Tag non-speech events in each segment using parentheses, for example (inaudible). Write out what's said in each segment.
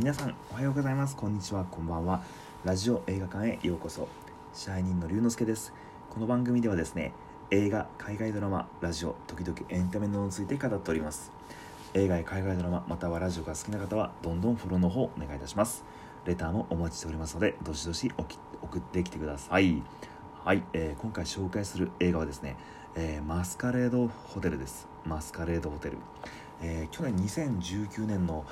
皆さんおはようございます。こんにちは。こんばんは。ラジオ映画館へようこそ。支配人の龍之介です。この番組ではですね映画海外ドラマラジオ時々エンタメなどについて語っております。映画や海外ドラマまたはラジオが好きな方はどんどんフォローの方お願いいたします。レターもお待ちしておりますのでどしどし送ってきてください。はい、えー、今回紹介する映画はですね、えー、マスカレードホテルです。マスカレードホテル、えー、去年2019年の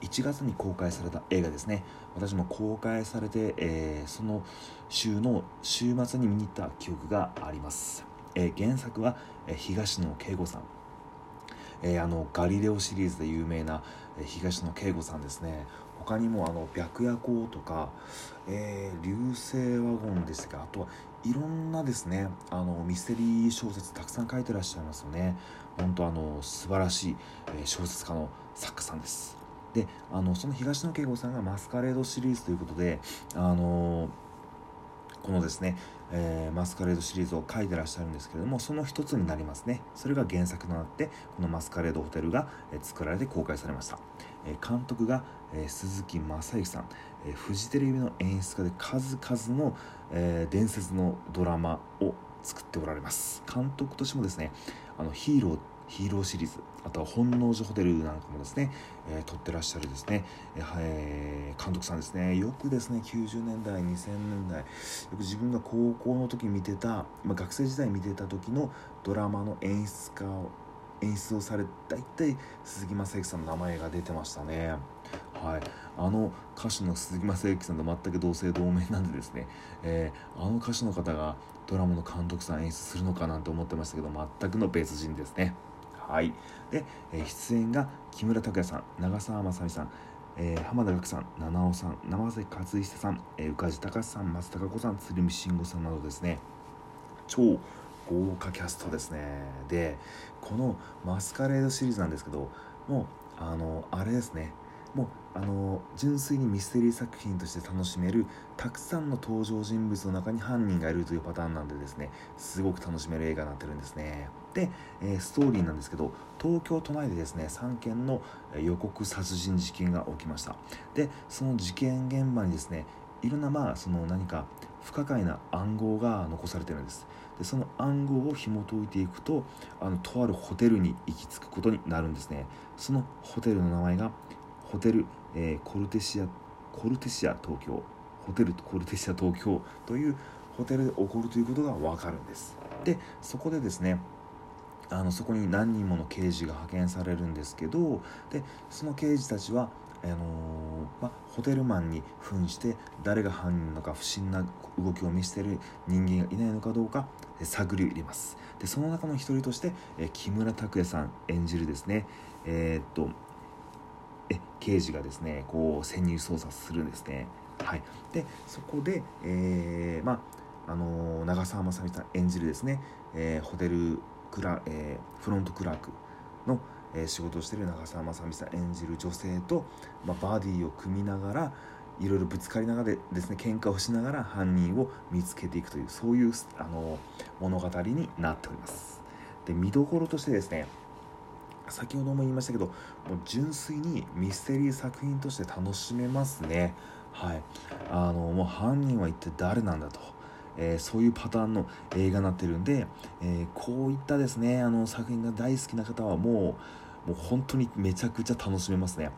1月に公開された映画ですね。私も公開されて、えー、その週の週末に見に行った記憶があります、えー、原作は、え、東野圭吾さん、えー、あのガリレオシリーズで有名な、え、東野圭吾さんですね。他にもあの白夜行とか、え、流星ワゴンですがあとはいろんなですねあのミステリー小説たくさん書いてらっしゃいますよね。本当あの素晴らしい、小説家の作家さんです。であのその東野圭吾さんがマスカレードシリーズということであのこのですね、えー、マスカレードシリーズを書いてらっしゃるんですけれどもその一つになりますね。それが原作となってこのマスカレードホテルが、え作られて公開されました、えー、監督が、えー、鈴木雅之さん、えフジテレビの演出家で数々の、え伝説のドラマを作っておられます。監督としてもですねあのヒーローヒーローシリーズあとは本能寺ホテルなんかもですね、えー、撮ってらっしゃるですね、えー、監督さんですね。よくですね90年代2000年代よく自分が高校の時見てた、まあ、学生時代見てた時のドラマの演出家を演出をされ大体鈴木雅之さんの名前が出てましたね。はい。あの歌手の鈴木雅之さんと全く同姓同名なんでですね、えー、あの歌手の方がドラマの監督さん演出するのかなんて思ってましたけど全くの別人ですね。はい。で、え、出演が木村拓哉さん長澤まさみさんえー、浜田岳さん、七尾さん、生瀬勝久さん、えー、宇梶隆さん、松たか子さん、鶴見慎吾さんなどですね、超豪華キャストですね。で、このマスカレードシリーズなんですけど、もう、あの、あれですね、もうあの純粋にミステリー作品として楽しめるたくさんの登場人物の中に犯人がいるというパターンなんでですねすごく楽しめる映画になってるんですね。で、えー、ストーリーなんですけど東京都内でですね3件の予告殺人事件が起きました。でその事件現場にですねいろんなまあその何か不可解な暗号が残されてるんです。でその暗号を紐解いていくとあのとあるホテルに行き着くことになるんですね。そのホテルの名前がホテル、えー、コルテシアコルテシア東京。ホテルコルテシア東京。というホテルで起こるということが分かるんです。でそこでですねあのそこに何人もの刑事が派遣されるんですけどでその刑事たちはあのー、ま、ホテルマンに扮して誰が犯人なのか不審な動きを見せてる人間がいないのかどうか探りを入れます。でその中の一人として、え木村拓哉さん演じるですねえー、っとえ刑事がですねこう潜入捜査するんですね。はい、でそこで、えー、まああの長澤まさみさん演じるですね、えー、ホテルクラ、え、フロントクラークの、え、仕事をしている長澤まさみさん演じる女性と、まあ、バディを組みながらいろいろぶつかりながらですね喧嘩をしながら犯人を見つけていくというそういうあの物語になっております。で見どころとしてですね先ほども言いましたけどもう純粋にミステリー作品として楽しめますね。はい。あのもう犯人は一体誰なんだと、えー、そういうパターンの映画になってるんで、えー、こういったですねあの作品が大好きな方はもうもう本当にめちゃくちゃ楽しめますね。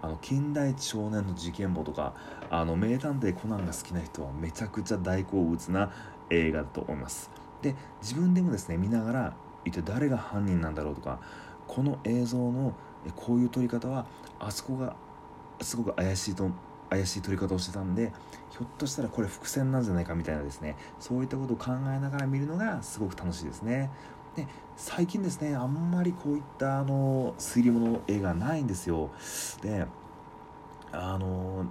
あの近代少年の事件簿とかあの名探偵コナンが好きな人はめちゃくちゃ大好物な映画だと思います。で自分でもですね見ながら一体誰が犯人なんだろうとかこの映像のこういう撮り方はあそこがすごく怪しいと怪しい撮り方をしてたんでひょっとしたらこれ伏線なんじゃないかみたいなですねそういったことを考えながら見るのがすごく楽しいですね。で最近ですねあんまりこういったあの推理物映画ないんですよ。であの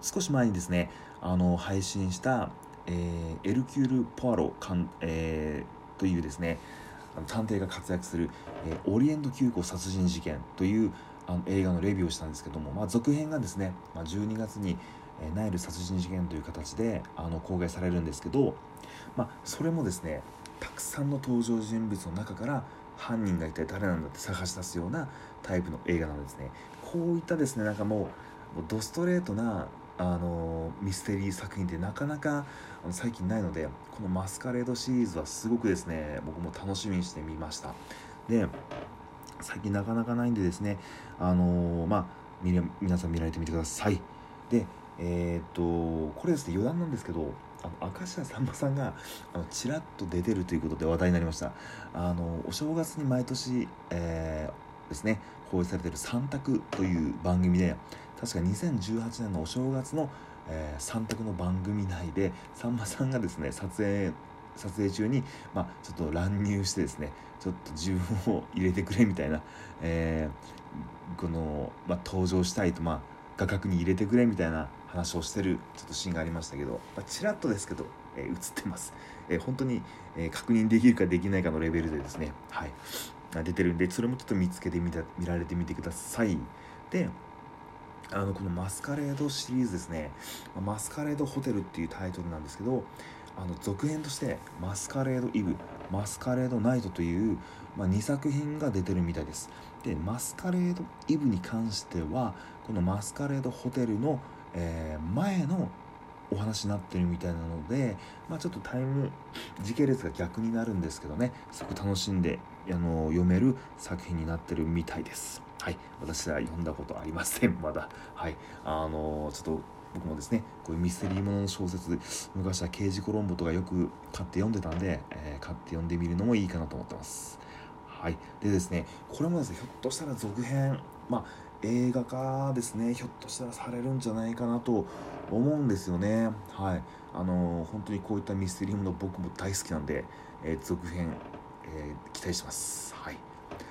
少し前にですねあの配信した、えー、エルキュール・ポアロかん、えー、というですねあの探偵が活躍する、えー、オリエント急行殺人事件というあの映画のレビューをしたんですけども、まあ、続編がですね、まあ、12月に、えー、ナイル殺人事件という形であの公開されるんですけど、まあ、それもですねたくさんの登場人物の中から犯人が一体誰なんだって探し出すようなタイプの映画なんですね。こういったですねなんかもうドストレートなあのミステリー作品ってなかなか最近ないのでこのマスカレードシリーズはすごくですね僕も楽しみにしてみました。で最近なかなかないんでですねあのまあ皆さん見られてみてください。でえー、っとこれですね余談なんですけどあの明石家さんまさんがあのちらっと出てるということで話題になりました。あのお正月に毎年、えー、ですね放映されている「三択」という番組で確か2018年のお正月の、えー、三択の番組内でさんまさんがですね撮影撮影中に、まあ、ちょっと乱入してですねちょっと自分を入れてくれみたいな、えー、この、まあ、登場したいと、まあ、画角に入れてくれみたいな話をしてるちょっとシーンがありましたけど、まあ、ちらっとですけど、えー、映ってます、えー、本当に、えー、確認できるかできないかのレベルでですねはい。出てるんでそれもちょっと見つけてみた見られてみてください。であのこのマスカレードシリーズですね「マスカレードホテル」っていうタイトルなんですけどあの続編として「マスカレードイブ」「マスカレードナイト」という、まあ、2作品が出てるみたいです。でマスカレードイブに関してはこのマスカレードホテルの、えー、前のお話になってるみたいなので、まあ、ちょっとタイム時系列が逆になるんですけどねすごく楽しんであの読める作品になってるみたいです。はい。私は読んだことありません (laughs) まだ。はい。あのちょっと僕もですねこういうミステリーものの小説昔は刑事コロンボとかよく買って読んでたんで、えー、買って読んでみるのもいいかなと思ってます。はい。でですねこれもですねひょっとしたら続編まあ映画化ですね。ひょっとしたらされるんじゃないかなと思うんですよね。はい。あのー、本当にこういったミステリーもの僕も大好きなんで、えー、続編、えー、期待してます。はい。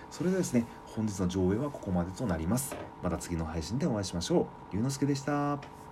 それではですね本日の上映はここまでとなります。また次の配信でお会いしましょう。龍之介でした。